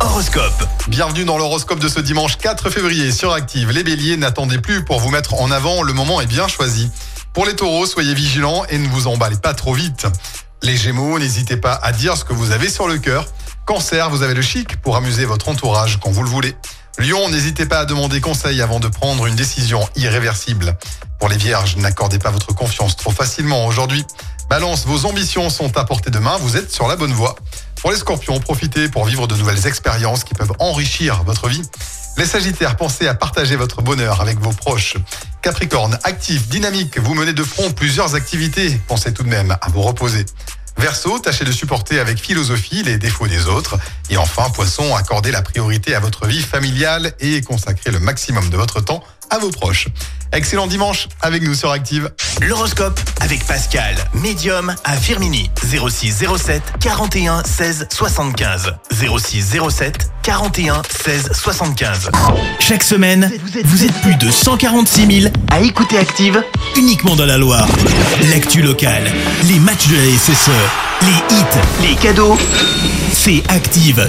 Horoscope. Bienvenue dans l'horoscope de ce dimanche 4 février sur Active. Les béliers, n'attendez plus pour vous mettre en avant, le moment est bien choisi. Pour les taureaux, soyez vigilants et ne vous emballez pas trop vite. Les gémeaux, n'hésitez pas à dire ce que vous avez sur le cœur. Cancer, vous avez le chic pour amuser votre entourage quand vous le voulez. Lion, n'hésitez pas à demander conseil avant de prendre une décision irréversible. Pour les vierges, n'accordez pas votre confiance trop facilement aujourd'hui. Balance, vos ambitions sont à portée de main, vous êtes sur la bonne voie. Pour les scorpions, profitez pour vivre de nouvelles expériences qui peuvent enrichir votre vie. Les sagittaires, pensez à partager votre bonheur avec vos proches. Capricorne, actif, dynamique, vous menez de front plusieurs activités, pensez tout de même à vous reposer. Verseau, tâchez de supporter avec philosophie les défauts des autres. Et enfin, Poisson, accordez la priorité à votre vie familiale et consacrez le maximum de votre temps à vos proches. Excellent dimanche avec nous sur Active. L'horoscope avec Pascal, médium à Firmini. 06 07 41 16 75. 06 07 41 16 75. Chaque semaine, vous êtes plus de 146 000 à écouter Active uniquement dans la Loire. L'actu locale, les matchs de la SSE, les hits, les cadeaux, c'est Active.